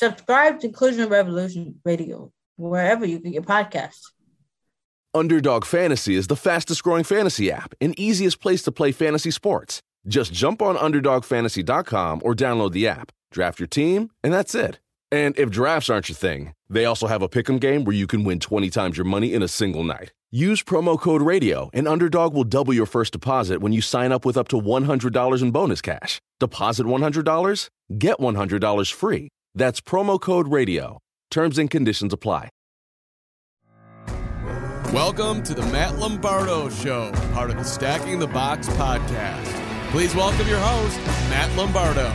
Subscribe to Inclusion Revolution Radio wherever you get your podcasts. Underdog Fantasy is the fastest growing fantasy app and easiest place to play fantasy sports. Just jump on UnderdogFantasy.com or download the app, draft your team, and that's it. And if drafts aren't your thing, they also have a pick'em game where you can win 20 times your money in a single night. Use promo code RADIO, and Underdog will double your first deposit when you sign up with up to $100 in bonus cash. Deposit $100, get $100 free. That's promo code RADIO. Terms and conditions apply. Welcome to the Matt Lombardo Show, part of the Stacking the Box podcast. Please welcome your host, Matt Lombardo.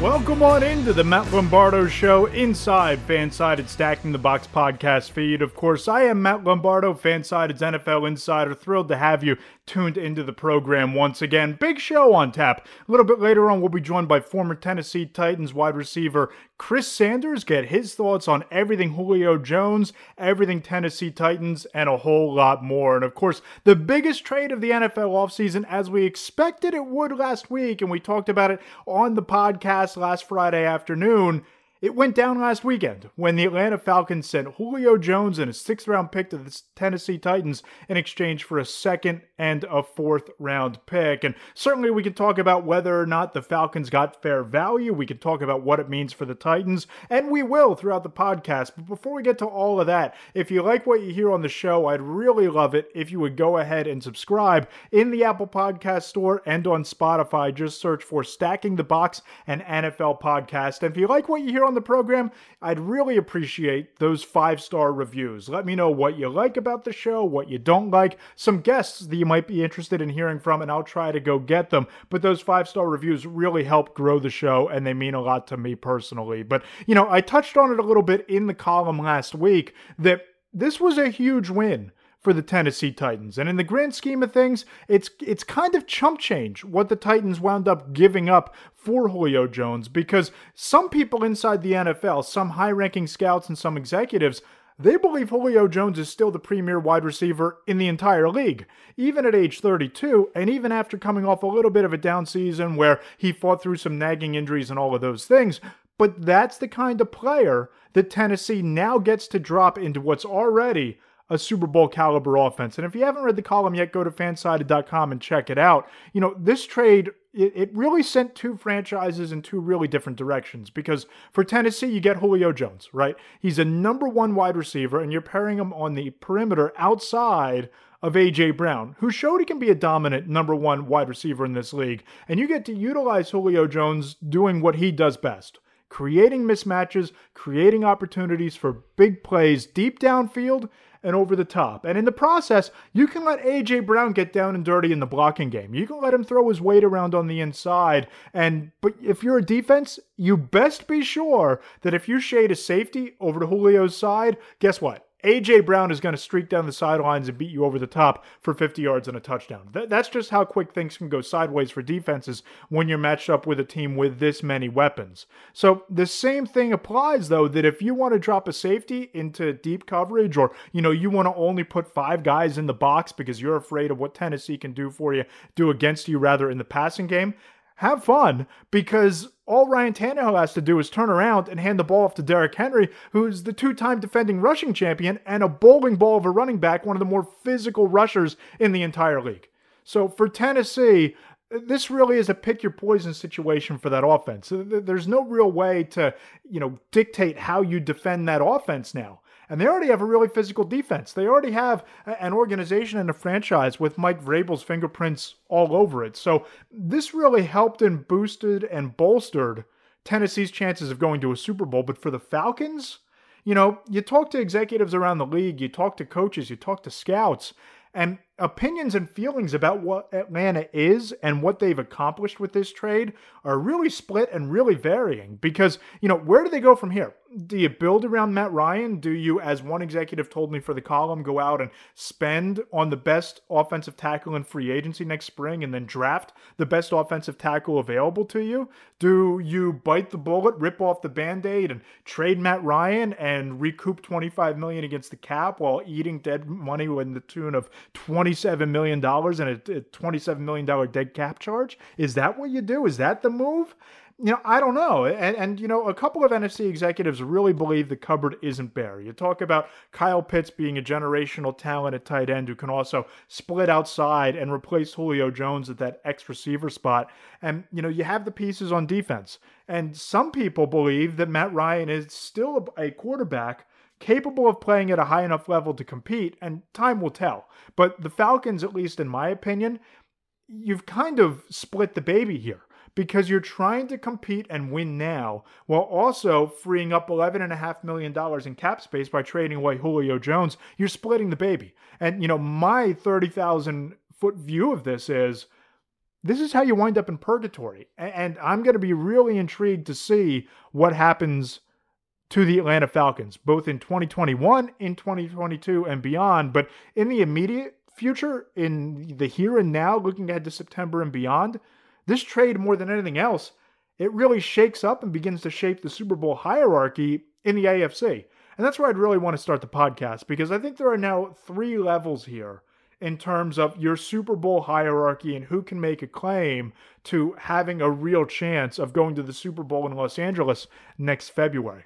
Welcome on into the Matt Lombardo Show inside Fansided Stacking the Box podcast feed. Of course, I am Matt Lombardo, Fansided's NFL insider. Thrilled to have you tuned into the program once again. Big show on tap. A little bit later on, we'll be joined by former Tennessee Titans wide receiver Chris Sanders. Get his thoughts on everything Julio Jones, everything Tennessee Titans, and a whole lot more. And of course, the biggest trade of the NFL offseason, as we expected it would last week, and we talked about it on the podcast last Friday afternoon. It went down last weekend when the Atlanta Falcons sent Julio Jones and a sixth round pick to the Tennessee Titans in exchange for a second and a fourth round pick. And certainly we can talk about whether or not the Falcons got fair value. We can talk about what it means for the Titans, and we will throughout the podcast. But before we get to all of that, if you like what you hear on the show, I'd really love it if you would go ahead and subscribe in the Apple Podcast Store and on Spotify. Just search for Stacking the Box and NFL Podcast. And if you like what you hear on the program, I'd really appreciate those five star reviews. Let me know what you like about the show, what you don't like, some guests that you might be interested in hearing from, and I'll try to go get them. But those five star reviews really help grow the show, and they mean a lot to me personally. But, you know, I touched on it a little bit in the column last week that this was a huge win for the Tennessee Titans. And in the grand scheme of things, it's it's kind of chump change what the Titans wound up giving up for Julio Jones because some people inside the NFL, some high-ranking scouts and some executives they believe Julio Jones is still the premier wide receiver in the entire league, even at age 32, and even after coming off a little bit of a down season where he fought through some nagging injuries and all of those things. But that's the kind of player that Tennessee now gets to drop into what's already a Super Bowl caliber offense. And if you haven't read the column yet, go to fansided.com and check it out. You know, this trade, it, really sent two franchises in two really different directions because for Tennessee, you get Julio Jones, right? He's a number one wide receiver, and you're pairing him on the perimeter outside of A.J. Brown, who showed he can be a dominant number one wide receiver in this league. And you get to utilize Julio Jones doing what he does best creating mismatches, creating opportunities for big plays deep downfield and over the top. And in the process, you can let AJ Brown get down and dirty in the blocking game. You can let him throw his weight around on the inside. And but if you're a defense, you best be sure that if you shade a safety over to Julio's side, guess what? AJ Brown is going to streak down the sidelines and beat you over the top for 50 yards and a touchdown. Th- that's just how quick things can go sideways for defenses when you're matched up with a team with this many weapons. So the same thing applies though that if you want to drop a safety into deep coverage or you know you want to only put 5 guys in the box because you're afraid of what Tennessee can do for you, do against you rather in the passing game, have fun because all Ryan Tannehill has to do is turn around and hand the ball off to Derrick Henry, who's the two time defending rushing champion and a bowling ball of a running back, one of the more physical rushers in the entire league. So for Tennessee, this really is a pick your poison situation for that offense. There's no real way to, you know, dictate how you defend that offense now. And they already have a really physical defense. They already have an organization and a franchise with Mike Vrabel's fingerprints all over it. So this really helped and boosted and bolstered Tennessee's chances of going to a Super Bowl. But for the Falcons, you know, you talk to executives around the league, you talk to coaches, you talk to scouts, and opinions and feelings about what Atlanta is and what they've accomplished with this trade are really split and really varying because, you know, where do they go from here? do you build around Matt Ryan? Do you, as one executive told me for the column, go out and spend on the best offensive tackle in free agency next spring and then draft the best offensive tackle available to you? Do you bite the bullet, rip off the band-aid and trade Matt Ryan and recoup 25 million against the cap while eating dead money in the tune of 27 million dollars and a 27 million dollar dead cap charge? Is that what you do? Is that the move? you know, I don't know. And, and, you know, a couple of NFC executives really believe the cupboard isn't bare. You talk about Kyle Pitts being a generational talent at tight end who can also split outside and replace Julio Jones at that X receiver spot. And, you know, you have the pieces on defense. And some people believe that Matt Ryan is still a quarterback capable of playing at a high enough level to compete, and time will tell. But the Falcons, at least in my opinion, you've kind of split the baby here because you're trying to compete and win now while also freeing up $11.5 million in cap space by trading away Julio Jones. You're splitting the baby. And, you know, my 30,000 foot view of this is this is how you wind up in purgatory. And I'm going to be really intrigued to see what happens to the Atlanta Falcons, both in 2021, in 2022, and beyond. But in the immediate future, in the here and now, looking ahead to September and beyond, this trade, more than anything else, it really shakes up and begins to shape the Super Bowl hierarchy in the AFC. And that's where I'd really want to start the podcast because I think there are now three levels here in terms of your Super Bowl hierarchy and who can make a claim to having a real chance of going to the Super Bowl in Los Angeles next February.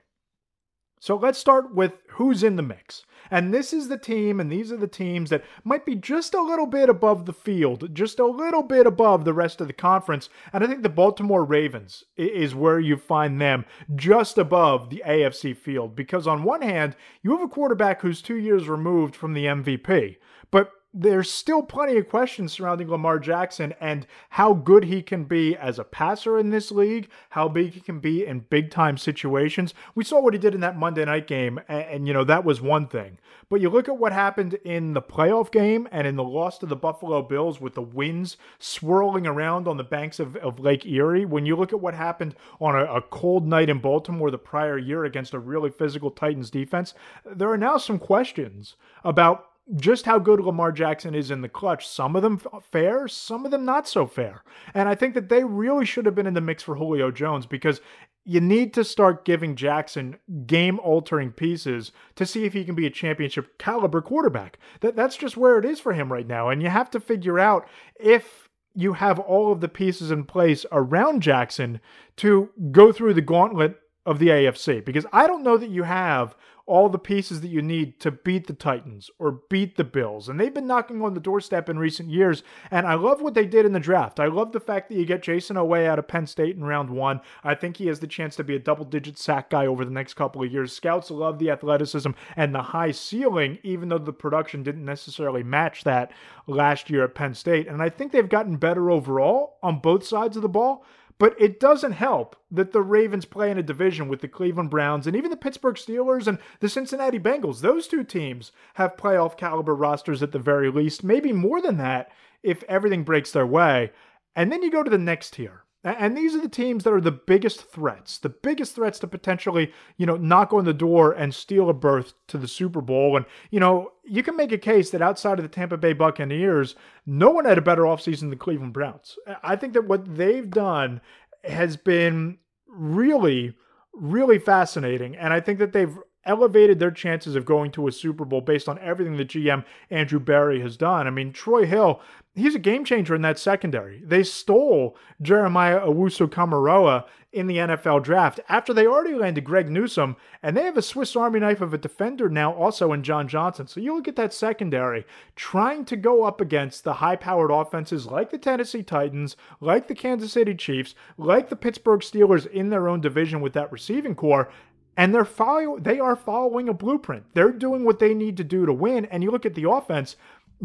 So let's start with who's in the mix. And this is the team, and these are the teams that might be just a little bit above the field, just a little bit above the rest of the conference. And I think the Baltimore Ravens is where you find them just above the AFC field. Because on one hand, you have a quarterback who's two years removed from the MVP. But there's still plenty of questions surrounding Lamar Jackson and how good he can be as a passer in this league, how big he can be in big time situations. We saw what he did in that Monday night game, and, and, you know, that was one thing. But you look at what happened in the playoff game and in the loss to the Buffalo Bills with the winds swirling around on the banks of, of Lake Erie. When you look at what happened on a, a cold night in Baltimore the prior year against a really physical Titans defense, there are now some questions about just how good Lamar Jackson is in the clutch. Some of them fair, some of them not so fair. And I think that they really should have been in the mix for Julio Jones because you need to start giving Jackson game altering pieces to see if he can be a championship caliber quarterback. That that's just where it is for him right now. And you have to figure out if you have all of the pieces in place around Jackson to go through the gauntlet of the AFC because I don't know that you have all the pieces that you need to beat the Titans or beat the Bills. And they've been knocking on the doorstep in recent years. And I love what they did in the draft. I love the fact that you get Jayson Oweh out of Penn State in round one. I think he has the chance to be a double digit sack guy over the next couple of years. Scouts love the athleticism and the high ceiling, even though the production didn't necessarily match that last year at Penn State. And I think they've gotten better overall on both sides of the ball. But it doesn't help that the Ravens play in a division with the Cleveland Browns and even the Pittsburgh Steelers and the Cincinnati Bengals. Those two teams have playoff caliber rosters at the very least, maybe more than that if everything breaks their way. And then you go to the next tier. And these are the teams that are the biggest threats, the biggest threats to potentially, you know, knock on the door and steal a berth to the Super Bowl. And, you know, you can make a case that outside of the Tampa Bay Buccaneers, no one had a better offseason than the Cleveland Browns. I think that what they've done has been really, really fascinating. And I think that they've elevated their chances of going to a Super Bowl based on everything the GM Andrew Berry has done. I mean, Troy Hill, he's a game changer in that secondary. They stole Jeremiah Owusu-Koramoah in the NFL draft after they already landed Greg Newsome, and they have a Swiss Army knife of a defender now also in John Johnson. So you look at that secondary trying to go up against the high-powered offenses like the Tennessee Titans, like the Kansas City Chiefs, like the Pittsburgh Steelers in their own division with that receiving corps and they're follow they are following a blueprint. They're doing what they need to do to win. And you look at the offense,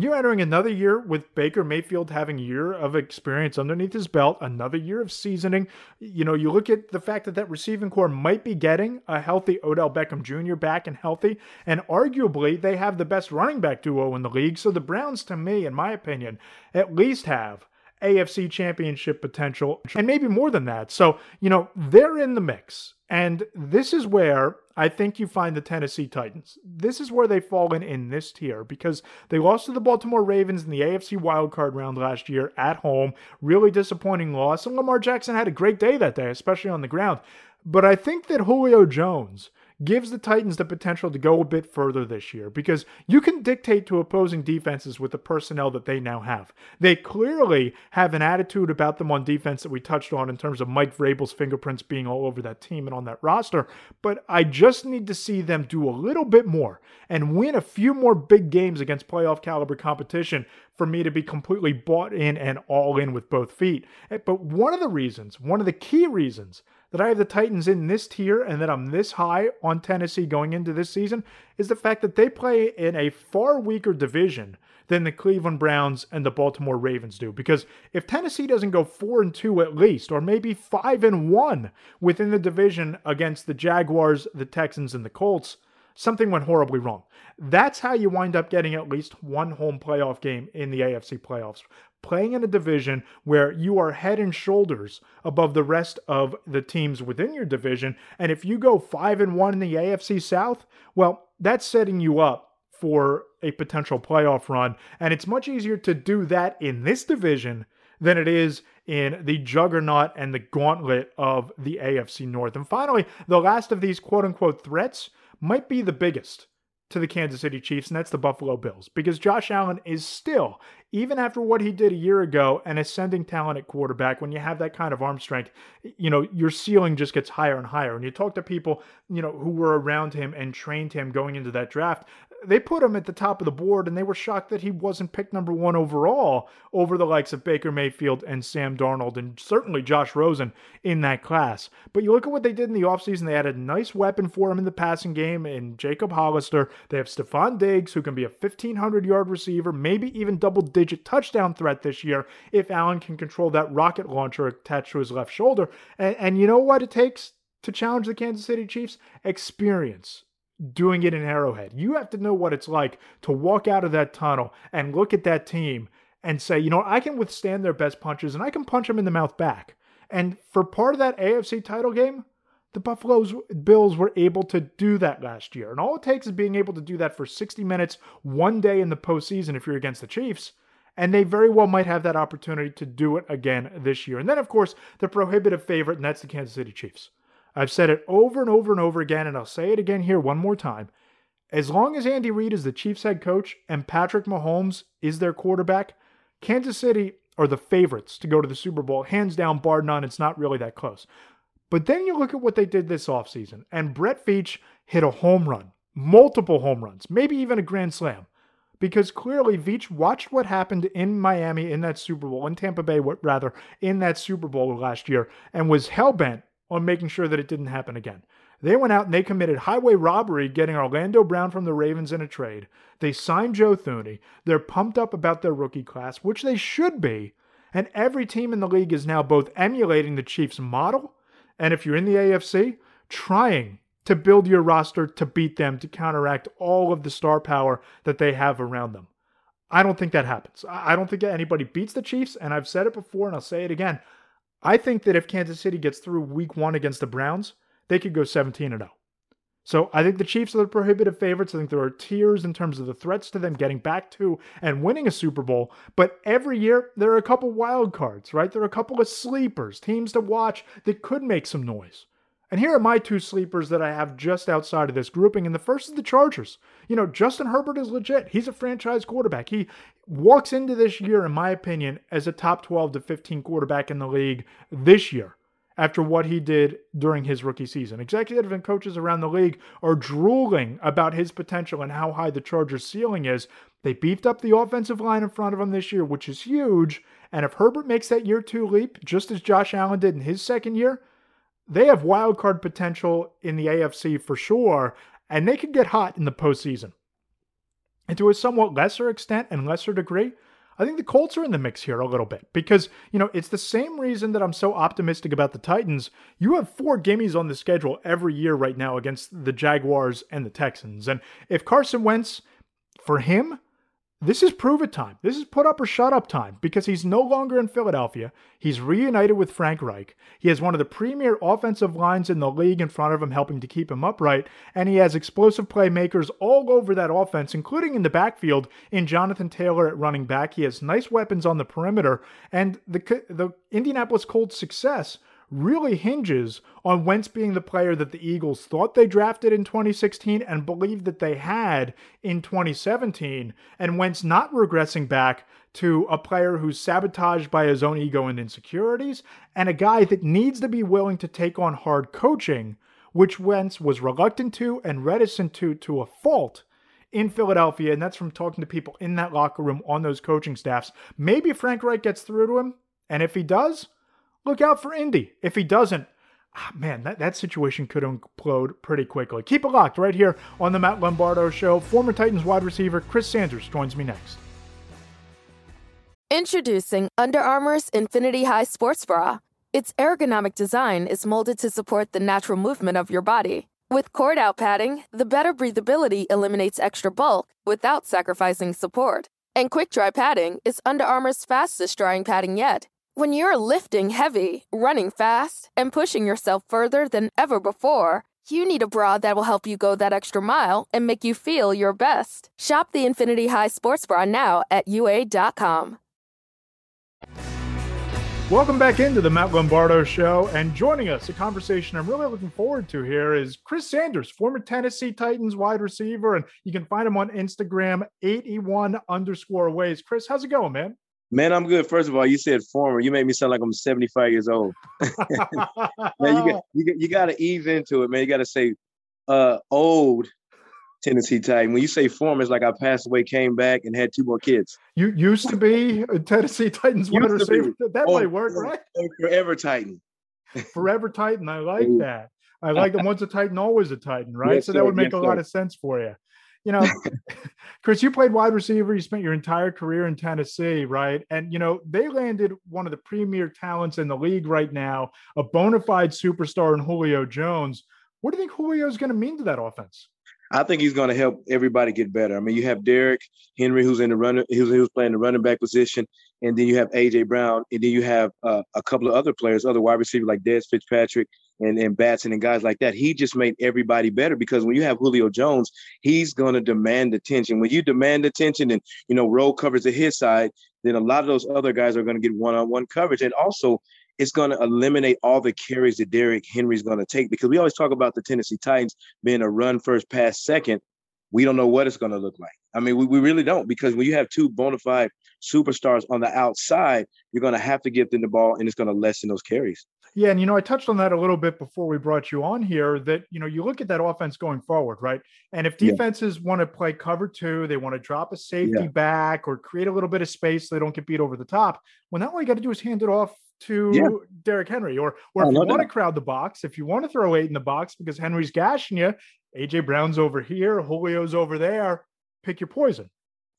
you're entering another year with Baker Mayfield having a year of experience underneath his belt, another year of seasoning. You know, you look at the fact that that receiving corps might be getting a healthy Odell Beckham Jr. back and healthy, and arguably they have the best running back duo in the league. So the Browns, to me, in my opinion, at least have AFC championship potential and maybe more than that. So, you know, they're in the mix. And this is where I think you find the Tennessee Titans. This is where they fall in in this tier because they lost to the Baltimore Ravens in the AFC wildcard round last year at home. Really disappointing loss. And Lamar Jackson had a great day that day, especially on the ground. But I think that Julio Jones gives the Titans the potential to go a bit further this year because you can dictate to opposing defenses with the personnel that they now have. They clearly have an attitude about them on defense that we touched on in terms of Mike Vrabel's fingerprints being all over that team and on that roster, but I just need to see them do a little bit more and win a few more big games against playoff caliber competition for me to be completely bought in and all in with both feet. Eh, but one of the reasons, one of the key reasons that I have the Titans in this tier and that I'm this high on Tennessee going into this season is the fact that they play in a far weaker division than the Cleveland Browns and the Baltimore Ravens do. Because if Tennessee doesn't go 4 and 2 at least or maybe 5 and 1 within the division against the Jaguars, the Texans and the Colts, something went horribly wrong. That's how you wind up getting at least one home playoff game in the AFC playoffs playing in a division where you are head and shoulders above the rest of the teams within your division. And if you go 5 and 1 in the AFC South, well, that's setting you up for a potential playoff run. And it's much easier to do that in this division than it is in the juggernaut and the gauntlet of the AFC North. And finally, the last of these quote unquote threats might be the biggest to the Kansas City Chiefs, and that's the Buffalo Bills. Because Josh Allen is still, even after what he did a year ago, an ascending talent at quarterback. When you have that kind of arm strength, you know, your ceiling just gets higher and higher. And you talk to people, you know, who were around him and trained him going into that draft, they put him at the top of the board and they were shocked that he wasn't picked number one overall over the likes of Baker Mayfield and Sam Darnold and certainly Josh Rosen in that class. But you look at what they did in the offseason, they had a nice weapon for him in the passing game in Jacob Hollister. They have Stefon Diggs, who can be a 1,500 yard receiver, maybe even double digit touchdown threat this year if Allen can control that rocket launcher attached to his left shoulder. And, and you know what it takes to challenge the Kansas City Chiefs? Experience doing it in Arrowhead. You have to know what it's like to walk out of that tunnel and look at that team and say, you know, I can withstand their best punches and I can punch them in the mouth back. And for part of that AFC title game, the Buffalo's Bills were able to do that last year. And all it takes is being able to do that for 60 minutes one day in the postseason if you're against the Chiefs. And they very well might have that opportunity to do it again this year. And then, of course, the prohibitive favorite, and that's the Kansas City Chiefs. I've said it over and over and over again, and I'll say it again here one more time. As long as Andy Reid is the Chiefs head coach and Patrick Mahomes is their quarterback, Kansas City are the favorites to go to the Super Bowl. Hands down, bar none, it's not really that close. But then you look at what they did this offseason, and Brett Veach hit a home run, multiple home runs, maybe even a grand slam. Because clearly Veach watched what happened in Miami in that Super Bowl, in Tampa Bay, rather, in that Super Bowl last year, and was hell bent on making sure that it didn't happen again. They went out and they committed highway robbery, getting Orlando Brown from the Ravens in a trade. They signed Joe Thuney. They're pumped up about their rookie class, which they should be. And every team in the league is now both emulating the Chiefs' model, and if you're in the AFC, trying to build your roster to beat them to counteract all of the star power that they have around them. I don't think that happens. I don't think anybody beats the Chiefs, and I've said it before and I'll say it again. I think that if Kansas City gets through week one against the Browns, they could go 17 0. So I think the Chiefs are the prohibitive favorites. I think there are tiers in terms of the threats to them getting back to and winning a Super Bowl. But every year, there are a couple wild cards, right? There are a couple of sleepers, teams to watch that could make some noise. And here are my two sleepers that I have just outside of this grouping. And the first is the Chargers. You know, Justin Herbert is legit. He's a franchise quarterback. He walks into this year, in my opinion, as a top 12 to 15 quarterback in the league this year after what he did during his rookie season. Executive and coaches around the league are drooling about his potential and how high the Chargers' ceiling is. They beefed up the offensive line in front of him this year, which is huge. And if Herbert makes that year two leap, just as Josh Allen did in his second year, they have wild card potential in the AFC for sure, and they could get hot in the postseason. And to a somewhat lesser extent and lesser degree, I think the Colts are in the mix here a little bit because, you know, it's the same reason that I'm so optimistic about the Titans. You have four gimmies on the schedule every year right now against the Jaguars and the Texans. And if Carson Wentz, for him, this is prove it time. This is put up or shut up time because he's no longer in Philadelphia. He's reunited with Frank Reich. He has one of the premier offensive lines in the league in front of him, helping to keep him upright. And he has explosive playmakers all over that offense, including in the backfield in Jonathan Taylor at running back. He has nice weapons on the perimeter. And the, the Indianapolis Colts' success really hinges on Wentz being the player that the Eagles thought they drafted in 2016 and believed that they had in 2017, and Wentz not regressing back to a player who's sabotaged by his own ego and insecurities, and a guy that needs to be willing to take on hard coaching, which Wentz was reluctant to and reticent to to a fault in Philadelphia, and that's from talking to people in that locker room on those coaching staffs. Maybe Frank Reich gets through to him, and if he does, look out for Indy. If he doesn't, ah, man, that, that situation could implode pretty quickly. Keep it locked right here on the Matt Lombardo Show. Former Titans wide receiver Chris Sanders joins me next. Introducing Under Armour's Infinity High Sports Bra. Its ergonomic design is molded to support the natural movement of your body. With cord out padding, the better breathability eliminates extra bulk without sacrificing support. And quick dry padding is Under Armour's fastest drying padding yet. When you're lifting heavy, running fast, and pushing yourself further than ever before, you need a bra that will help you go that extra mile and make you feel your best. Shop the Infinity High Sports Bra now at UA.com. Welcome back into the Matt Lombardo Show. And joining us, a conversation I'm really looking forward to here is Chris Sanders, former Tennessee Titans wide receiver. And you can find him on Instagram, 81 underscore ways. Chris, how's it going, man? Man, I'm good. First of all, you said former. You made me sound like I'm 75 years old. man, you got you, you got to ease into it, man. You got to say uh, old Tennessee Titan. When you say former, it's like I passed away, came back, and had two more kids. You used to be a Tennessee Titans wide receiver. That oh, might work, right? Forever Titan. Forever Titan. I like that. I like them. Once a Titan, always a Titan, right? Yes, so that would make yes, a lot of sense for you. You know, Chris, you played wide receiver. You spent your entire career in Tennessee, right? And, you know, they landed one of the premier talents in the league right now, a bona fide superstar in Julio Jones. What do you think Julio is going to mean to that offense? I think he's going to help everybody get better. I mean, you have Derrick Henry, who's in the runner, who's, who's playing the running back position, and then you have AJ Brown, and then you have uh, a couple of other players, other wide receivers like Dez Fitzpatrick and, and Batson and guys like that. He just made everybody better because when you have Julio Jones, he's going to demand attention. When you demand attention and you know roll covers to his side, then a lot of those other guys are going to get one-on-one coverage. And also, it's going to eliminate all the carries that Derrick Henry's going to take because we always talk about the Tennessee Titans being a run first, pass second. We don't know what it's going to look like. I mean, we, we really don't because when you have two bona fide superstars on the outside, you're going to have to give them the ball and it's going to lessen those carries. Yeah, and you know, I touched on that a little bit before we brought you on here. That you know, you look at that offense going forward, right? And if defenses yeah. want to play cover two, they want to drop a safety yeah. back or create a little bit of space so they don't get beat over the top. Well, now all you got to do is hand it off to yeah. Derrick Henry. Or or if you want to crowd the box, if you want to throw eight in the box because Henry's gashing you, AJ Brown's over here, Julio's over there. Pick your poison.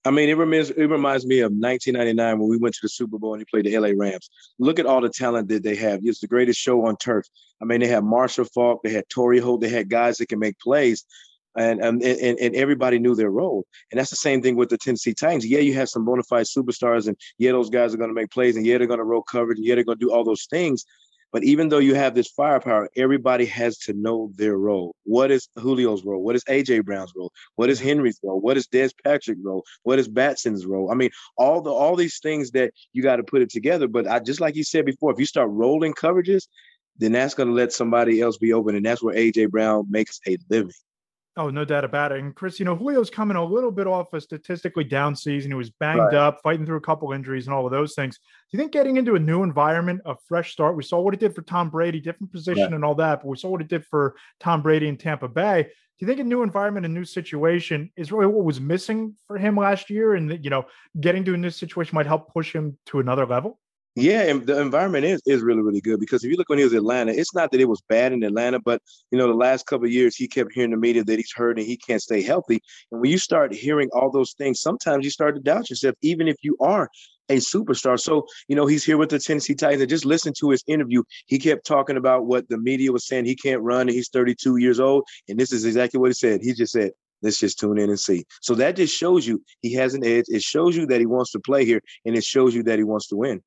I mean, it reminds it reminds me of 1999 when we went to the Super Bowl and he played the LA Rams. Look at all the talent that they have. It's the greatest show on turf. I mean, they had Marshall Faulk, they had Torry Holt, they had guys that can make plays and, um, and and and everybody knew their role. And that's the same thing with the Tennessee Titans. Yeah, you have some bona fide superstars, and yeah, those guys are going to make plays, and yeah, they're going to roll coverage, and yeah, they're going to do all those things. But even though you have this firepower, everybody has to know their role. What is Julio's role? What is AJ Brown's role? What is mm-hmm. Henry's role? What is Des Patrick's role? What is Batson's role? I mean, all the all these things that you got to put it together. But I just like you said before, if you start rolling coverages, then that's going to let somebody else be open, and that's where AJ Brown makes a living. Oh, no doubt about it. And Chris, you know, Julio's coming a little bit off a statistically down season. He was banged right. up, fighting through a couple injuries and all of those things. Do you think getting into a new environment, a fresh start, we saw what it did for Tom Brady, different position right. and all that, but we saw what it did for Tom Brady in Tampa Bay. Do you think a new environment, a new situation is really what was missing for him last year? And you know, getting to a new situation might help push him to another level? Yeah, and the environment is is really really good because if you look when he was in Atlanta, it's not that it was bad in Atlanta, but you know the last couple years he kept hearing the media that he's hurt and he can't stay healthy. And when you start hearing all those things, sometimes you start to doubt yourself, even if you are a superstar. So you know he's here with the Tennessee Titans. And just listen to his interview. He kept talking about what the media was saying. He can't run, and he's 32 years old. And this is exactly what he said. He just said, Let's just tune in and see. So that just shows you he has an edge. It shows you that he wants to play here, and it shows you that he wants to win.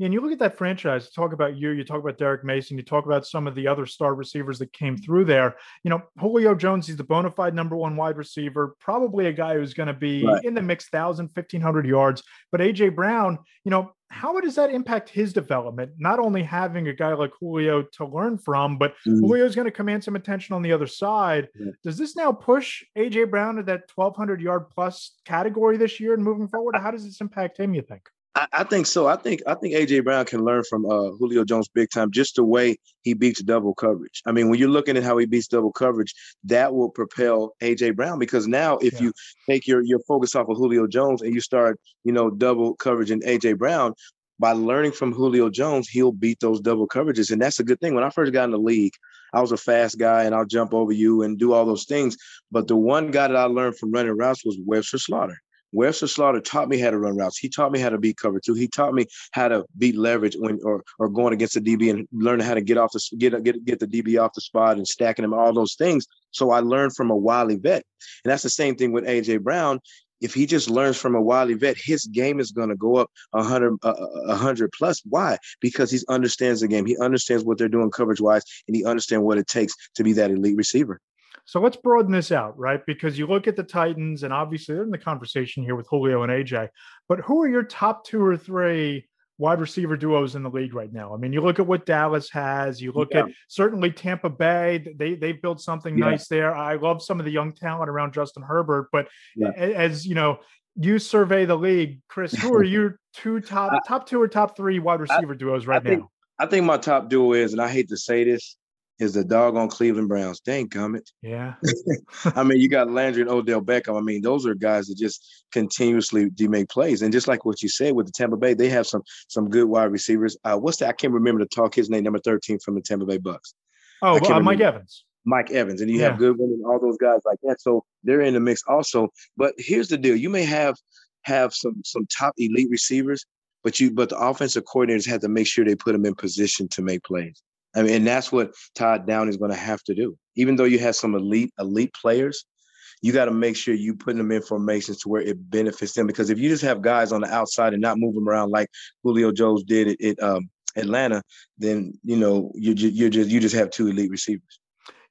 And you look at that franchise, talk about you, you talk about Derrick Mason, you talk about some of the other star receivers that came through there. You know, Julio Jones, he's the bona fide number one wide receiver, probably a guy who's going to be right. in the mix 1,000, 1,500 yards. But A.J. Brown, you know, how does that impact his development? Not only having a guy like Julio to learn from, but mm-hmm. Julio's going to command some attention on the other side. Yeah. Does this now push AJ Brown to that 1,200 yard plus category this year and moving forward? How does this impact him? You think? I, I, think so. I think I think AJ Brown can learn from uh, Julio Jones big time, just the way he beats double coverage. I mean, when you're looking at how he beats double coverage, that will propel AJ Brown because now if yeah. you take your your focus off of Julio Jones and you start, you know, double coverage in AJ Brown, by learning from Julio Jones, he'll beat those double coverages, and that's a good thing. When I first got in the league, I was a fast guy and I'll jump over you and do all those things. But the one guy that I learned from running routes was Webster Slaughter. Webster Slaughter taught me how to run routes. He taught me how to beat cover two. He taught me how to beat leverage when or or going against the DB and learning how to get off the get get get the DB off the spot and stacking him all those things. So I learned from a wily vet, and that's the same thing with AJ Brown. If he just learns from a wily vet, his game is going to go up a hundred uh, uh, uh, a hundred plus. Why? Because he understands the game. He understands what they're doing coverage wise, and he understands what it takes to be that elite receiver. So let's broaden this out, right? Because you look at the Titans, and obviously they're in the conversation here with Julio and AJ. But who are your top two or three wide receiver duos in the league right now? I mean, you look at what Dallas has. You look yeah. at certainly Tampa Bay. They they've built something yeah. nice there. I love some of the young talent around Justin Herbert. But yeah. as you know, you survey the league, Chris. Who are your two top top two or top three wide receiver I, duos right I think, now? I think my top duo is, and I hate to say this, is the doggone Cleveland Browns. Dang gummit. Yeah. I mean, you got Landry and Odell Beckham. I mean, those are guys that just continuously do make plays. And just like what you said with the Tampa Bay, they have some some good wide receivers. Uh, what's that? I can't remember to talk his name, number 13 from the Tampa Bay Bucks. Oh, uh, Mike Evans. Mike Evans. And you yeah. have Godwin, all those guys like that. So they're in the mix also. But here's the deal. You may have have some some top elite receivers, but you but the offensive coordinators have to make sure they put them in position to make plays. I mean, and that's what Todd Downing is going to have to do. Even though you have some elite elite players, you got to make sure you put them in formations to where it benefits them. Because if you just have guys on the outside and not move them around like Julio Jones did at, at um, Atlanta, then you know you you just you just have two elite receivers.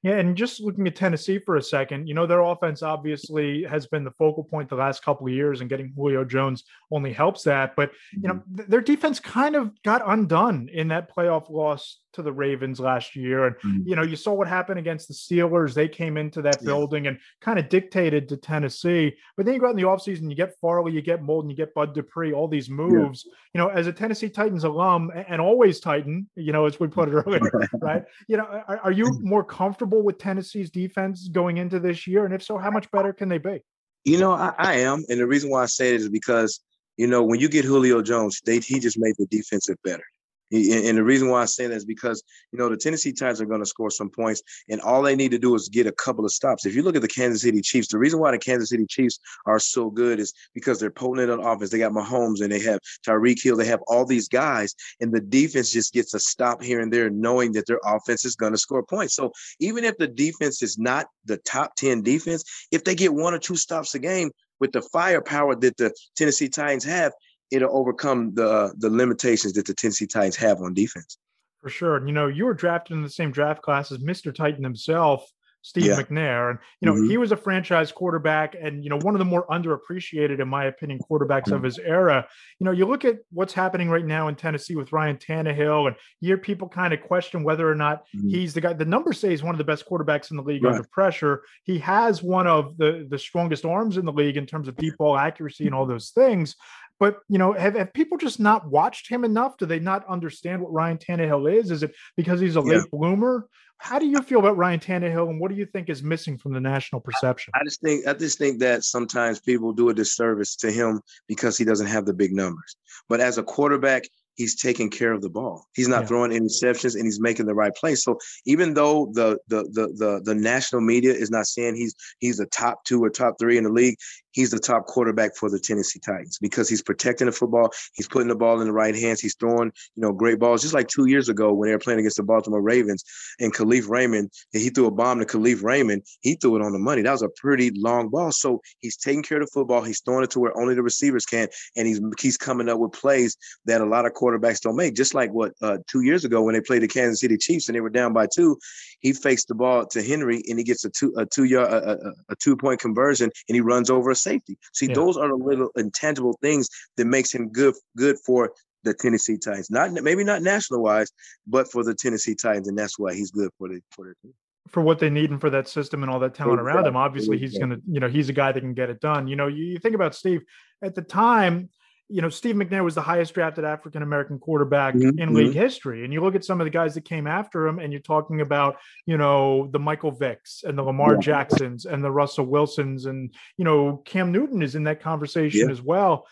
Yeah, and just looking at Tennessee for a second, you know, their offense obviously has been the focal point the last couple of years, and getting Julio Jones only helps that. But, you know, mm-hmm. th- their defense kind of got undone in that playoff loss to the Ravens last year. And, mm-hmm. you know, you saw what happened against the Steelers. They came into that yeah. building and kind of dictated to Tennessee. But then you go out in the offseason, you get Farley, you get Molden, you get Bud Dupree, all these moves. Yeah. You know, as a Tennessee Titans alum and always Titan, you know, as we put it earlier, right? You know, are, are you more comfortable with Tennessee's defense going into this year? And if so, how much better can they be? You know, I, I am. And the reason why I say it is because, you know, when you get Julio Jones, they, he just made the defensive better. And the reason why I say that is because, you know, the Tennessee Titans are going to score some points, and all they need to do is get a couple of stops. If you look at the Kansas City Chiefs, the reason why the Kansas City Chiefs are so good is because they're potent on offense. They got Mahomes and they have Tyreek Hill. They have all these guys, and the defense just gets a stop here and there, knowing that their offense is going to score points. So even if the defense is not the top 10 defense, if they get one or two stops a game, with the firepower that the Tennessee Titans have, it'll overcome the the limitations that the Tennessee Titans have on defense. For sure. And you know, you were drafted in the same draft class as Mr. Titan himself, Steve yeah. McNair. And you know, mm-hmm. he was a franchise quarterback and you know, one of the more underappreciated, in my opinion, quarterbacks mm-hmm. of his era. You know, you look at what's happening right now in Tennessee with Ryan Tannehill, and you hear people kind of question whether or not mm-hmm. he's the guy. The numbers say he's one of the best quarterbacks in the league right. under pressure. He has one of the the strongest arms in the league in terms of deep ball accuracy and all those things. But you know, have, have people just not watched him enough? Do they not understand what Ryan Tannehill is? Is it because he's a late bloomer? How do you feel about Ryan Tannehill, and what do you think is missing from the national perception? I, I just think I just think that sometimes people do a disservice to him because he doesn't have the big numbers. But as a quarterback, he's taking care of the ball. He's not yeah. throwing interceptions and he's making the right play. So even though the, the the the the national media is not saying he's he's a top two or top three in the league, he's the top quarterback for the Tennessee Titans because he's protecting the football. He's putting the ball in the right hands. He's throwing, you know, great balls. Just like two years ago when they were playing against the Baltimore Ravens and Kalif Raymond, he threw a bomb to Kalif Raymond. He threw it on the money. That was a pretty long ball. So he's taking care of the football. He's throwing it to where only the receivers can, and he's he's coming up with plays that a lot of quarterbacks don't make. Just like what uh, two years ago when they played the Kansas City Chiefs and they were down by two, he fakes the ball to Henry and he gets a two a two yard a, a, a two point conversion and he runs over a safety. See, yeah. those are the little intangible things that makes him good good for the Tennessee Titans. Not maybe not national wise, but for the Tennessee Titans, and that's why he's good for the for their team. For what they need and for that system and all that talent exactly. around him, obviously he's to, you know, he's a guy that can get it done. You know, you, you think about Steve at the time you know, Steve McNair was the highest drafted African American quarterback mm-hmm. in league history. And you look at some of the guys that came after him, and you're talking about, you know, the Michael Vicks and the Lamar yeah. Jacksons and the Russell Wilsons, and you know, Cam Newton is in that conversation yeah. as well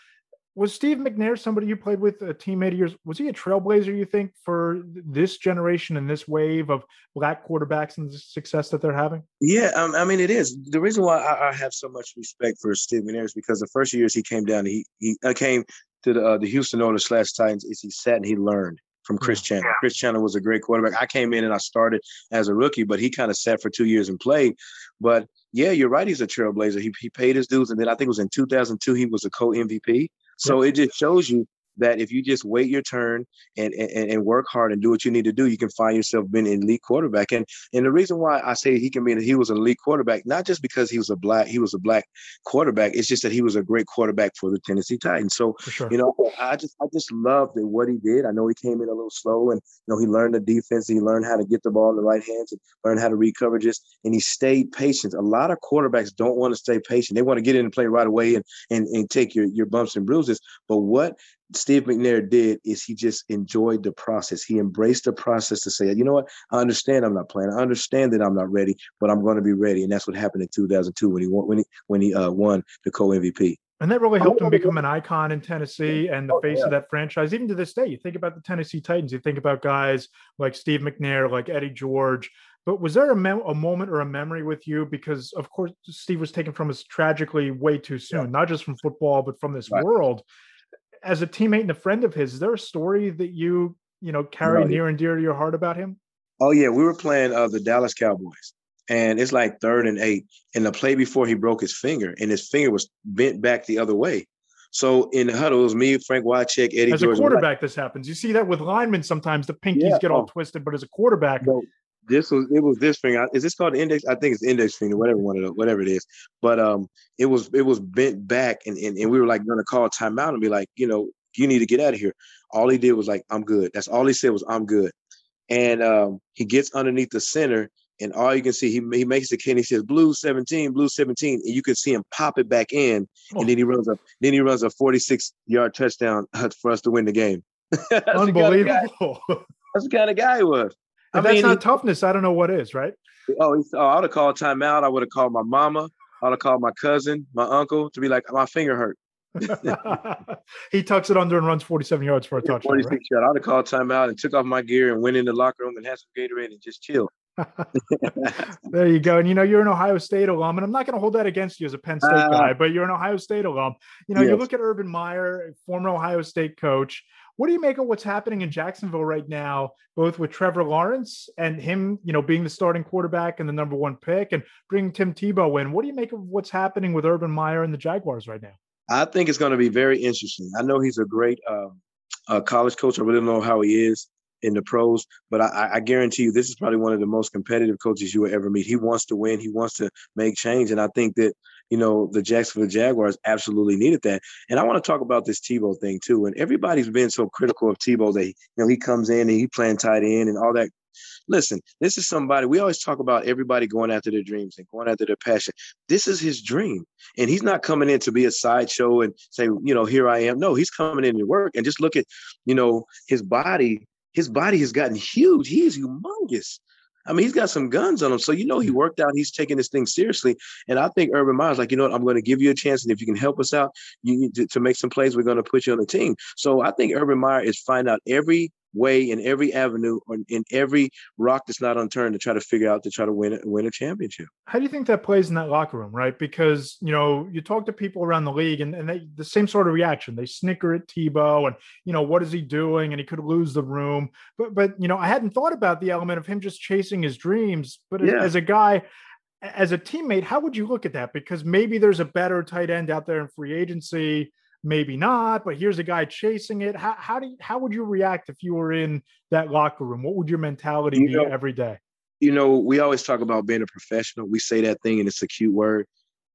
was Steve McNair somebody you played with, a teammate of yours? Was he a trailblazer, you think, for this generation and this wave of black quarterbacks and the success that they're having? Yeah, um, I mean, it is. The reason why I, I, have so much respect for Steve McNair is because the first years he came down, he he uh, came to the, uh, the Houston Oilers slash Titans, is he sat and he learned from Chris yeah. Chandler. Chris Chandler was a great quarterback. I came in and I started as a rookie, but he kind of sat for two years and played. But yeah, you're right. He's a trailblazer. He, he paid his dues. And then I think it was in 2002, he was a co MVP. So it just shows you that if you just wait your turn and, and, and work hard and do what you need to do, you can find yourself being an elite quarterback. And and the reason why I say he can be that he was an elite quarterback, not just because he was a black he was a black quarterback, it's just that he was a great quarterback for the Tennessee Titans. So sure. you know, I just I just loved what he did. I know he came in a little slow and you know he learned the defense, he learned how to get the ball in the right hands and learn how to read coverages, and he stayed patient. A lot of quarterbacks don't want to stay patient. They want to get in and play right away and and, and take your, your bumps and bruises. But what Steve McNair did is he just enjoyed the process. He embraced the process to say, you know what, I understand I'm not playing. I understand that I'm not ready, but I'm going to be ready. And that's what happened in 2002 when he won when he when he uh, won the co MVP. And that really helped him become an icon in Tennessee and the oh, face yeah. of that franchise. Even to this day, you think about the Tennessee Titans, you think about guys like Steve McNair, like Eddie George. But was there a, mem- a moment or a memory with you? Because, of course, Steve was taken from us tragically way too soon, yeah. not just from football, but from this right. world as a teammate and a friend of his, is there a story that you you know carry near and dear to your heart about him? Oh yeah, we were playing uh, the Dallas Cowboys, and it's like third and eight. And the play before he broke his finger, and his finger was bent back the other way. So in the huddle, it was me, Frank Wycheck, Eddie. As George, a quarterback, like, this happens. You see that with linemen sometimes. The pinkies yeah, get all oh. twisted, but as a quarterback, no, this was it was this finger. Is this called the index? I think it's index finger, whatever one of the, whatever it is. But um, it was it was bent back, and and, and we were like going to call timeout and be like, you know, you need to get out of here. All he did was like, I'm good. That's all he said was, I'm good. And um, he gets underneath the center, and all you can see, he, he makes the kid. He says, "Blue 17, blue 17," and you can see him pop it back in, oh. and then he runs a then he runs a 46 yard touchdown for us to win the game. Unbelievable. That's the kind of guy he was. I mean, that's not he, toughness. I don't know what is, right? Oh, oh I would have called timeout. I would have called my mama. I would have called my cousin, my uncle, to be like, my finger hurt. he tucks it under and runs 47 yards for a touchdown. 46 right? yards. I'd have called timeout and took off my gear and went in the locker room and had some Gatorade and just chill. there you go. And you know, you're an Ohio State alum, and I'm not going to hold that against you as a Penn State uh, guy, but you're an Ohio State alum. You know, yes. you look at Urban Meyer, former Ohio State coach. What do you make of what's happening in Jacksonville right now, both with Trevor Lawrence and him, you know, being the starting quarterback and the number one pick, and bringing Tim Tebow in? What do you make of what's happening with Urban Meyer and the Jaguars right now? I think it's going to be very interesting. I know he's a great um, uh, college coach. I really don't know how he is in the pros, but I, I, guarantee you this is probably one of the most competitive coaches you will ever meet. He wants to win. He wants to make change, and I think that you know the Jacksonville Jaguars absolutely needed that. And I want to talk about this Tebow thing too. And everybody's been so critical of Tebow that you know he comes in and he playing tight end and all that Listen, this is somebody we always talk about everybody going after their dreams and going after their passion. This is his dream. And he's not coming in to be a sideshow and say, you know, here I am. No, he's coming in to work and just look at, you know, his body. His body has gotten huge. He is humongous. I mean, he's got some guns on him. So, you know, he worked out. He's taking this thing seriously. And I think Urban Meyer's like, you know what? I'm going to give you a chance. And if you can help us out you to, to make some plays, we're going to put you on the team. So I think Urban Meyer is finding out every way in every avenue or in every rock that's not unturned to try to figure out to try to win win a championship. How do you think that plays in that locker room, right? Because you know you talk to people around the league and, and they the same sort of reaction. They snicker at Tebow and you know what is he doing and he could lose the room. But but you know I hadn't thought about the element of him just chasing his dreams. But yeah. as a guy. As a teammate, how would you look at that? Because maybe there's a better tight end out there in free agency maybe not, but here's a guy chasing it. How how do you, how would you react if you were in that locker room? What would your mentality you be know, every day? You know, we always talk about being a professional. We say that thing and it's a cute word.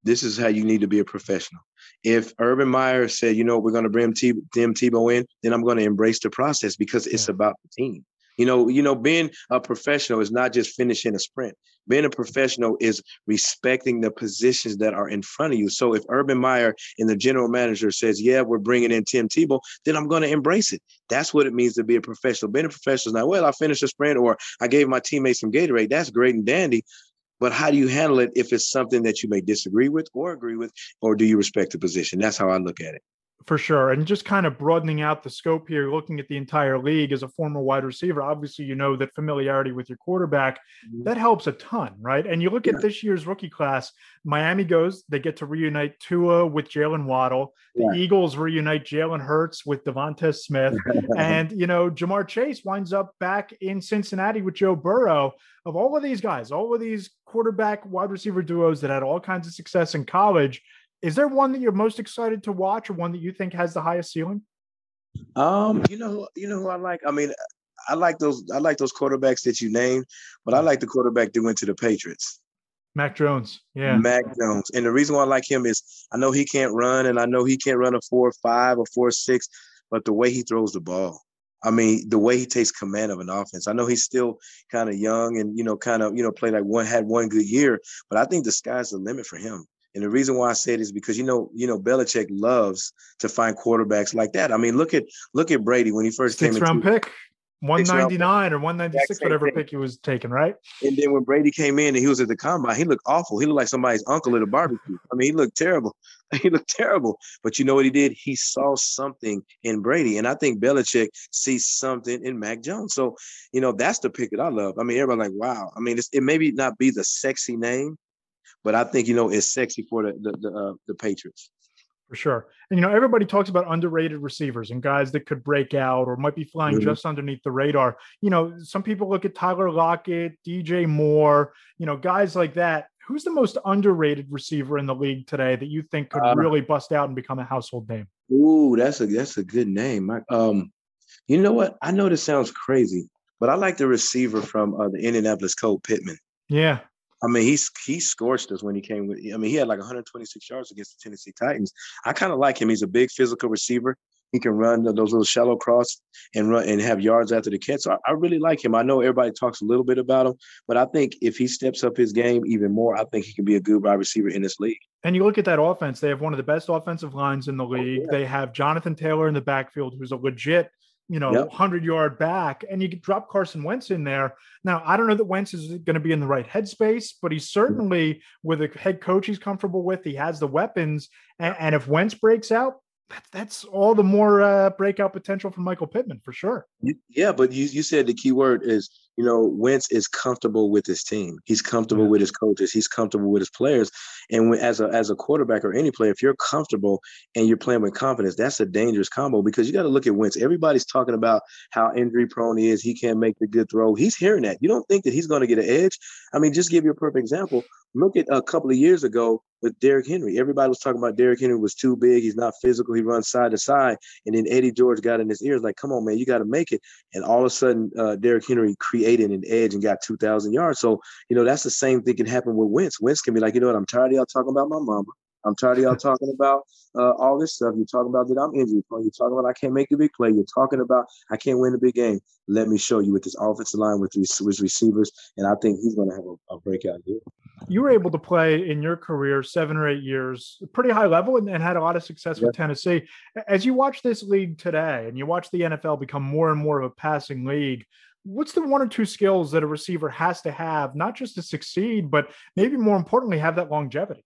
This is how you need to be a professional. If Urban Meyer said, you know, we're going to bring Tim Tebow in, then I'm going to embrace the process because it's yeah. about the team. You know, you know, being a professional is not just finishing a sprint. Being a professional is respecting the positions that are in front of you. So if Urban Meyer and the general manager says, "Yeah, we're bringing in Tim Tebow," then I'm going to embrace it. That's what it means to be a professional. Being a professional is not well. I finished a sprint, or I gave my teammates some Gatorade. That's great and dandy. But how do you handle it if it's something that you may disagree with or agree with, or do you respect the position? That's how I look at it. For sure. And just kind of broadening out the scope here, looking at the entire league as a former wide receiver, obviously, you know that familiarity with your quarterback, mm-hmm. that helps a ton, right? And you look yeah. at this year's rookie class, Miami goes, they get to reunite Tua with Jaylen Waddle. The yeah. Eagles reunite Jalen Hurts with Devonta Smith. and, you know, Ja'Marr Chase winds up back in Cincinnati with Joe Burrow. Of all of these guys, all of these quarterback wide receiver duos that had all kinds of success in college, is there one that you're most excited to watch, or one that you think has the highest ceiling? Um, you know, you know who I like. I mean, I like those. I like those quarterbacks that you named, but I like the quarterback that went to the Patriots. Mac Jones, yeah. Mac Jones, and the reason why I like him is I know he can't run, and I know he can't run a four five or four six, but the way he throws the ball, I mean, the way he takes command of an offense. I know he's still kind of young and you know, kind of you know, played like one had one good year, but I think the sky's the limit for him. And the reason why I say it is because you know, you know, Belichick loves to find quarterbacks like that. I mean, look at look at Brady when he first Six came. Round into, pick. 199 or 196, whatever pick he was taken, right? And then when Brady came in and he was at the combine, he looked awful. He looked like somebody's uncle at a barbecue. I mean, he looked terrible. He looked terrible. But you know what he did? He saw something in Brady. And I think Belichick sees something in Mac Jones. So, you know, that's the pick that I love. I mean, everybody like, wow. I mean, it maybe not be the sexy name, but I think you know it's sexy for the the the, uh, the Patriots. For sure, and you know everybody talks about underrated receivers and guys that could break out or might be flying mm-hmm. just underneath the radar. You know, some people look at Tyler Lockett, DJ Moore, you know, guys like that. Who's the most underrated receiver in the league today that you think could uh, really bust out and become a household name? Ooh, that's a that's a good name. Um, you know what? I know this sounds crazy, but I like the receiver from uh, the Indianapolis Colt Pittman. Yeah, I mean, he's he scorched us when he came with. I mean, he had like 126 yards against the Tennessee Titans. I kind of like him. He's a big physical receiver. He can run those little shallow cross and run and have yards after the catch. So I, I, really like him. I know everybody talks a little bit about him, but I think if he steps up his game even more, I think he can be a good wide receiver in this league. And you look at that offense; they have one of the best offensive lines in the league. Oh, yeah. They have Jonathan Taylor in the backfield, who's a legit you know, yep. 100 yard back, and you drop Carson Wentz in there. Now, I don't know that Wentz is going to be in the right headspace, but he's certainly with a head coach he's comfortable with. He has the weapons. And, and if Wentz breaks out, that, that's all the more uh, breakout potential for Michael Pittman for sure. Yeah, but you, you said the key word is you know, Wentz is comfortable with his team. He's comfortable with his coaches. He's comfortable with his players. And when, as a as a quarterback or any player, if you're comfortable and you're playing with confidence, that's a dangerous combo because you got to look at Wentz. Everybody's talking about how injury prone he is. He can't make the good throw. He's hearing that. You don't think that he's going to get an edge? I mean, just give you a perfect example. Look at a couple of years ago with Derrick Henry. Everybody was talking about Derrick Henry was too big. He's not physical. He runs side to side. And then Eddie George got in his ears like, come on, man, you got to make it. And all of a sudden, uh, Derrick Henry created an edge and got 2,000 yards. So, you know, that's the same thing can happen with Wentz. Wentz can be like, you know what, I'm tired of y'all talking about my mama. I'm tired of y'all talking about uh, all this stuff. You're talking about that I'm injured. You're talking about I can't make a big play. You're talking about I can't win a big game. Let me show you with this offensive line with these with receivers, and I think he's going to have a, a, breakout year. You were able to play in your career seven or eight years, pretty high level, and, and had a lot of success with Tennessee. As you watch this league today, and you watch the NFL become more and more of a passing league, what's the one or two skills that a receiver has to have, not just to succeed, but maybe more importantly, have that longevity?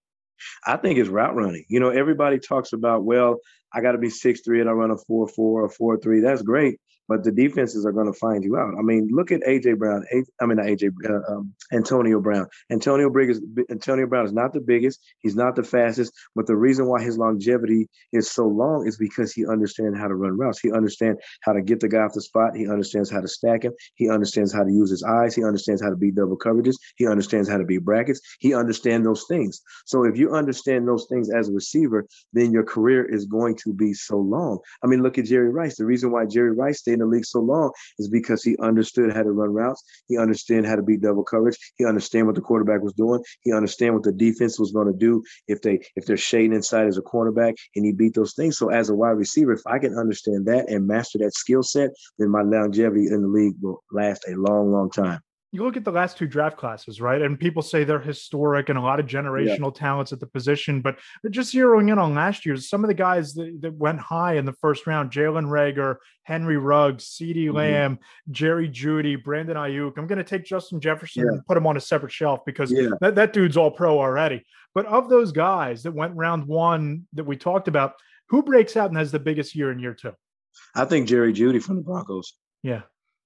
I think it's route running. You know, everybody talks about, well, I got to be six three and I run a four four or four three. That's great. But the defenses are going to find you out. I mean, look at AJ Brown. A, I mean, AJ uh, um, Antonio Brown. Antonio Briggs. Antonio Brown is not the biggest. He's not the fastest. But the reason why his longevity is so long is because he understands how to run routes. He understands how to get the guy off the spot. He understands how to stack him. He understands how to use his eyes. He understands how to beat double coverages. He understands how to beat brackets. He understands those things. So if you understand those things as a receiver, then your career is going to be so long. I mean, look at Jerry Rice. The reason why Jerry Rice stayed the league so long is because he understood how to run routes. He understood how to beat double coverage. He understand what the quarterback was doing. He understand what the defense was going to do if they if they're shading inside as a cornerback, and he beat those things. So as a wide receiver, if I can understand that and master that skill set, then my longevity in the league will last a long, long time you look at the last two draft classes, right? And people say they're historic and a lot of generational yeah. talents at the position. But just zeroing in on last year's, some of the guys that, that went high in the first round Jalen Reagor, Henry Ruggs, CeeDee mm-hmm. Lamb, Jerry Jeudy, Brandon Aiyuk. I'm going to take Justin Jefferson yeah. and put him on a separate shelf because yeah. that, that dude's all pro already. But of those guys that went round one that we talked about, who breaks out and has the biggest year in year two? I think Jerry Jeudy from the Broncos. Yeah.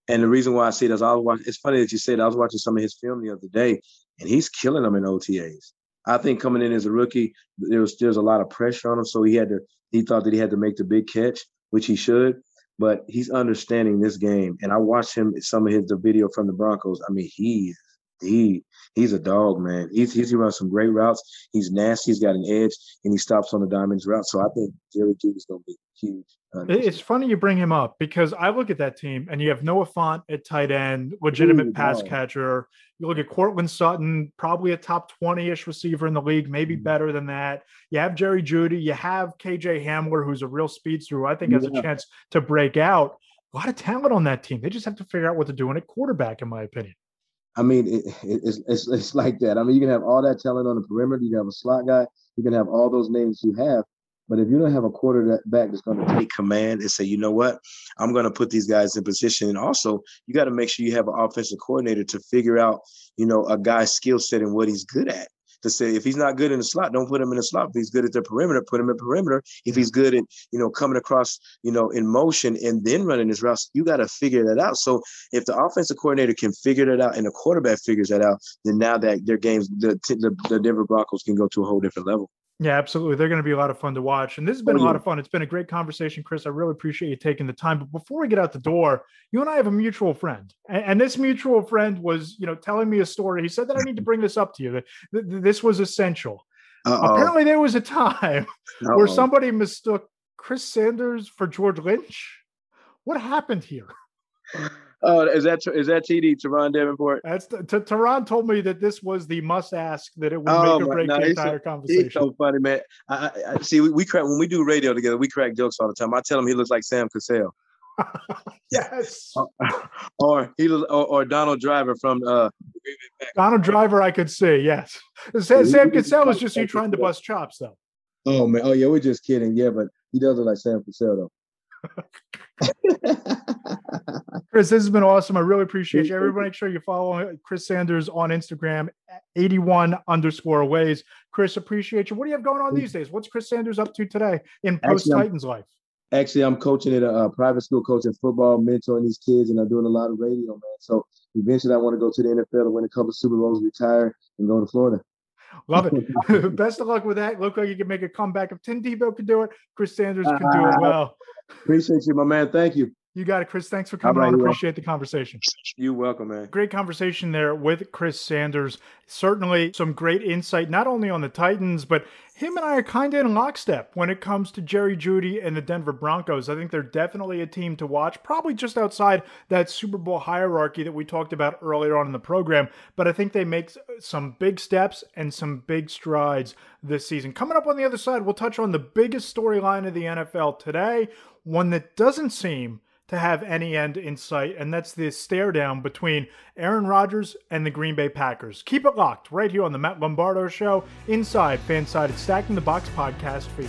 And the reason why I see it is I was watching, it's funny that you said I was watching some of his film the other day, and he's killing them in OTAs. I think coming in as a rookie, there was there's a lot of pressure on him. So he had to he thought that he had to make the big catch, which he should. But he's understanding this game. And I watched him some of his the video from the Broncos. I mean, he he he's a dog, man. He's, he's he runs some great routes. He's nasty. He's got an edge, and he stops on the diamonds route. So I think Jerry is going to be huge. It's funny you bring him up because I look at that team and you have Noah Fant at tight end, legitimate Ooh, pass catcher. You look at Courtland Sutton, probably a top 20 ish receiver in the league, maybe mm-hmm. better than that. You have Jerry Jeudy. You have KJ Hamler, who's a real speedster who I think has yeah. a chance to break out. A lot of talent on that team. They just have to figure out what they're doing at quarterback, in my opinion. I mean, it, it, it's, it's, it's like that. I mean, you can have all that talent on the perimeter. You can have a slot guy. You can have all those names you have. But if you don't have a quarterback that's going to take command and say, you know what, I'm going to put these guys in position. And also, you got to make sure you have an offensive coordinator to figure out, you know, a guy's skill set and what he's good at. To say if he's not good in the slot, don't put him in the slot. If he's good at the perimeter, put him in perimeter. If he's good at, you know, coming across, you know, in motion and then running his routes, you got to figure that out. So if the offensive coordinator can figure that out and the quarterback figures that out, then now that their games, the the, the Denver Broncos can go to a whole different level. Yeah, absolutely. They're going to be a lot of fun to watch. And this has been a lot of fun. It's been a great conversation, Chris. I really appreciate you taking the time. But before we get out the door, you and I have a mutual friend. And, this mutual friend was, you know, telling me a story. He said that I need to bring this up to you. That, that this was essential. Uh-oh. Apparently, there was a time Uh-oh. where somebody mistook Chris Sanders for George Lynch. What happened here? Oh, is that is that TD Teron Davenport? That's t- t- Teron told me that this was the must ask that it would oh, make or break no, the entire conversation. He's so funny, man. I, I, see. We, we, crack when we do radio together. We crack jokes all the time. I tell him he looks like Sam Cassell. yes. or he or, or, Donald Driver from uh Donald Driver. I could see. Yes. Sam, Sam Cassell was just you trying to bust chops, though. Oh man. Oh yeah. We're just kidding. Yeah, but he does look like Sam Cassell though. Chris, this has been awesome. I really appreciate you. Everybody, make sure you follow Chris Sanders on Instagram, 81 underscore ways. Chris, appreciate you. What do you have going on these days? What's Chris Sanders up to today in post Titans life? Actually, I'm coaching at a, private school, coaching football, mentoring these kids, and I'm doing a lot of radio, man. So eventually, I want to go to the NFL and win a couple Super Bowls, retire, and go to Florida. Love it. Best of luck with that. Look like you can make a comeback. If Tim Tebow can do it, Chris Sanders can do it well. Appreciate you, my man. Thank you. You got it, Chris. Thanks for coming on. Appreciate the conversation. You're welcome, man. Great conversation there with Chris Sanders. Certainly some great insight, not only on the Titans, but him and I are kind of in lockstep when it comes to Jerry Jeudy and the Denver Broncos. I think they're definitely a team to watch, probably just outside that Super Bowl hierarchy that we talked about earlier on in the program. But I think they make some big steps and some big strides this season. Coming up on the other side, we'll touch on the biggest storyline of the NFL today, one that doesn't seem to have any end in sight, and that's the stare down between Aaron Rodgers and the Green Bay Packers. Keep it locked right here on the Matt Lombardo Show inside Fansided Stacking the Box podcast feed.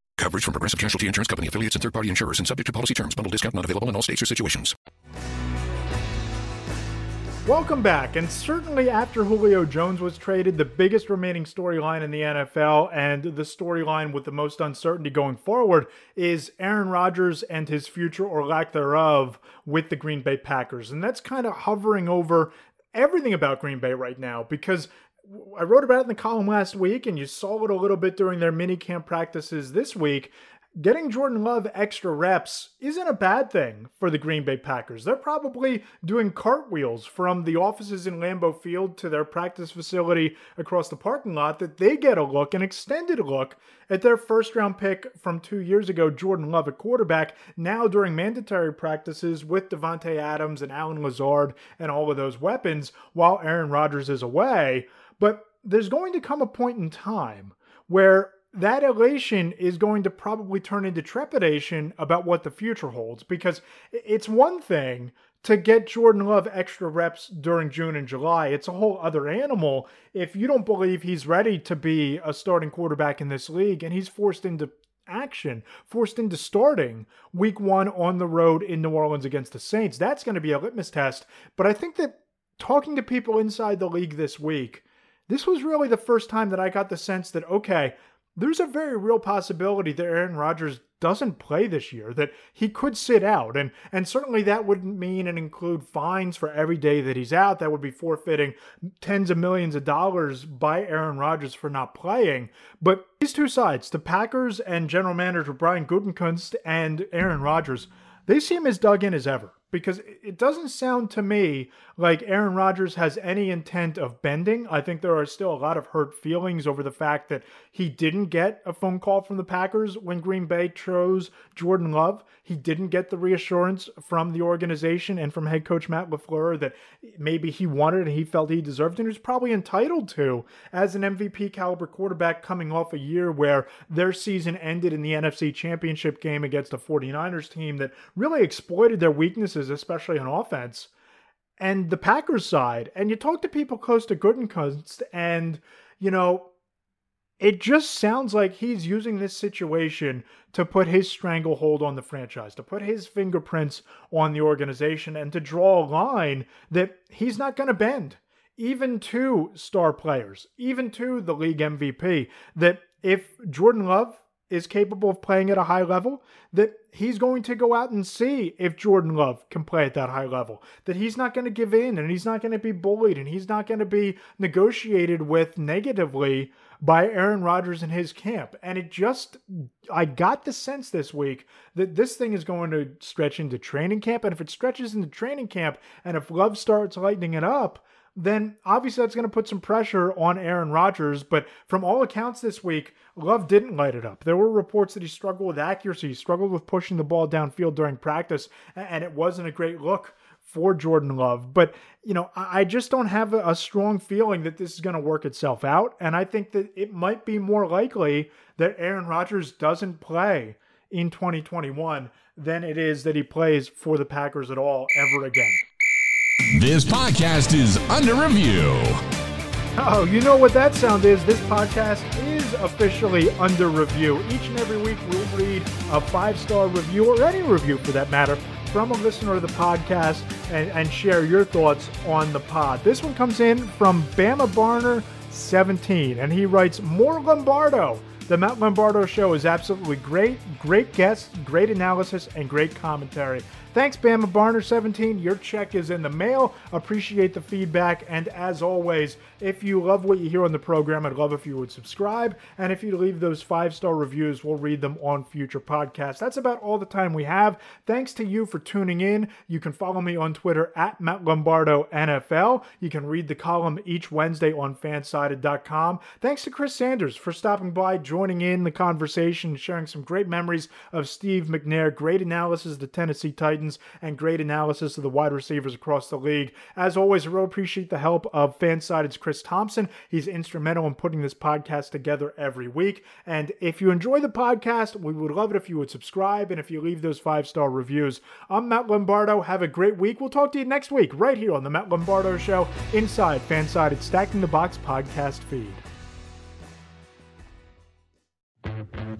Coverage from Progressive Casualty Insurance Company affiliates and third party insurers and subject to policy terms. Bundle discount not available in all states or situations. Welcome back. And certainly after Julio Jones was traded, the biggest remaining storyline in the NFL and the storyline with the most uncertainty going forward is Aaron Rodgers and his future or lack thereof with the Green Bay Packers. And that's kind of hovering over everything about Green Bay right now because I wrote about it in the column last week, and you saw it a little bit during their mini camp practices this week. Getting Jordan Love extra reps isn't a bad thing for the Green Bay Packers. They're probably doing cartwheels from the offices in Lambeau Field to their practice facility across the parking lot that they get a look, an extended look, at their first round pick from two years ago, Jordan Love at quarterback, now during mandatory practices with Davante Adams and Allen Lazard and all of those weapons while Aaron Rodgers is away. But there's going to come a point in time where that elation is going to probably turn into trepidation about what the future holds because it's one thing to get Jordan Love extra reps during June and July. It's a whole other animal if you don't believe he's ready to be a starting quarterback in this league and he's forced into action, forced into starting week one on the road in New Orleans against the Saints. That's going to be a litmus test. But I think that talking to people inside the league this week, this was really the first time that I got the sense that, okay, there's a very real possibility that Aaron Rodgers doesn't play this year, that he could sit out. And, and certainly that wouldn't mean and include fines for every day that he's out. That would be forfeiting tens of millions of dollars by Aaron Rodgers for not playing. But these two sides, the Packers and general manager Brian Gutekunst and Aaron Rodgers, they seem as dug in as ever because it doesn't sound to me like Aaron Rodgers has any intent of bending. I think there are still a lot of hurt feelings over the fact that he didn't get a phone call from the Packers when Green Bay chose Jordan Love. He didn't get the reassurance from the organization and from head coach Matt LaFleur that maybe he wanted and he felt he deserved and he was probably entitled to as an MVP caliber quarterback coming off a year where their season ended in the NFC Championship game against a 49ers team that really exploited their weaknesses, especially on offense and the Packers side, and you talk to people close to Gutekunst, and you know, it just sounds like he's using this situation to put his stranglehold on the franchise, to put his fingerprints on the organization, and to draw a line that he's not going to bend, even to star players, even to the league MVP. That if Jordan Love is capable of playing at a high level, that he's going to go out and see if Jordan Love can play at that high level. That he's not going to give in and he's not going to be bullied and he's not going to be negotiated with negatively by Aaron Rodgers and his camp. And it just, I got the sense this week that this thing is going to stretch into training camp. And if it stretches into training camp and if Love starts lightening it up, then obviously that's going to put some pressure on Aaron Rodgers. But from all accounts this week, Love didn't light it up. There were reports that he struggled with accuracy, struggled with pushing the ball downfield during practice, and it wasn't a great look for Jordan Love. But, you know, I just don't have a strong feeling that this is going to work itself out. And I think that it might be more likely that Aaron Rodgers doesn't play in 2021 than it is that he plays for the Packers at all ever again. This podcast is under review. Oh, you know what that sound is? This podcast is officially under review. Each and every week we'll read a five star review or any review for that matter from a listener of the podcast and, and share your thoughts on the pod. This one comes in from Bama Barner 17 and he writes More Lombardo. The Matt Lombardo show is absolutely great. Great guests, great analysis, and great commentary. Thanks, Bama Barner17. Your check is in the mail. Appreciate the feedback. And as always, if you love what you hear on the program, I'd love if you would subscribe. And if you leave those five star reviews, we'll read them on future podcasts. That's about all the time we have. Thanks to you for tuning in. You can follow me on Twitter at Matt Lombardo NFL. You can read the column each Wednesday on fansided.com. Thanks to Chris Sanders for stopping by, joining in the conversation, sharing some great memories of Steve McNair. Great analysis of the Tennessee Titans Titans and great analysis of the wide receivers across the league. As always, I really appreciate the help of Fansided's Chris Thompson. He's instrumental in putting this podcast together every week. And if you enjoy the podcast, we would love it if you would subscribe and if you leave those five star reviews. I'm Matt Lombardo. Have a great week. We'll talk to you next week right here on the Matt Lombardo Show inside Fansided Stacking the Box podcast feed.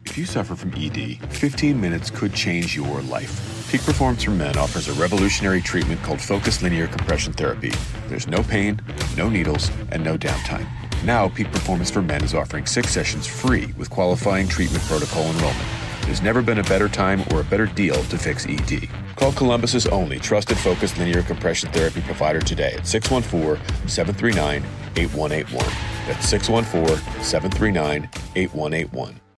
If you suffer from ED, 15 minutes could change your life. Peak Performance for Men offers a revolutionary treatment called Focused Linear Compression Therapy. There's no pain, no needles, and no downtime. Now, Peak Performance for Men is offering six sessions free with qualifying treatment protocol enrollment. There's never been a better time or a better deal to fix ED. Call Columbus's only trusted focused linear compression therapy provider today at 614 739 8181. That's 614 739 8181.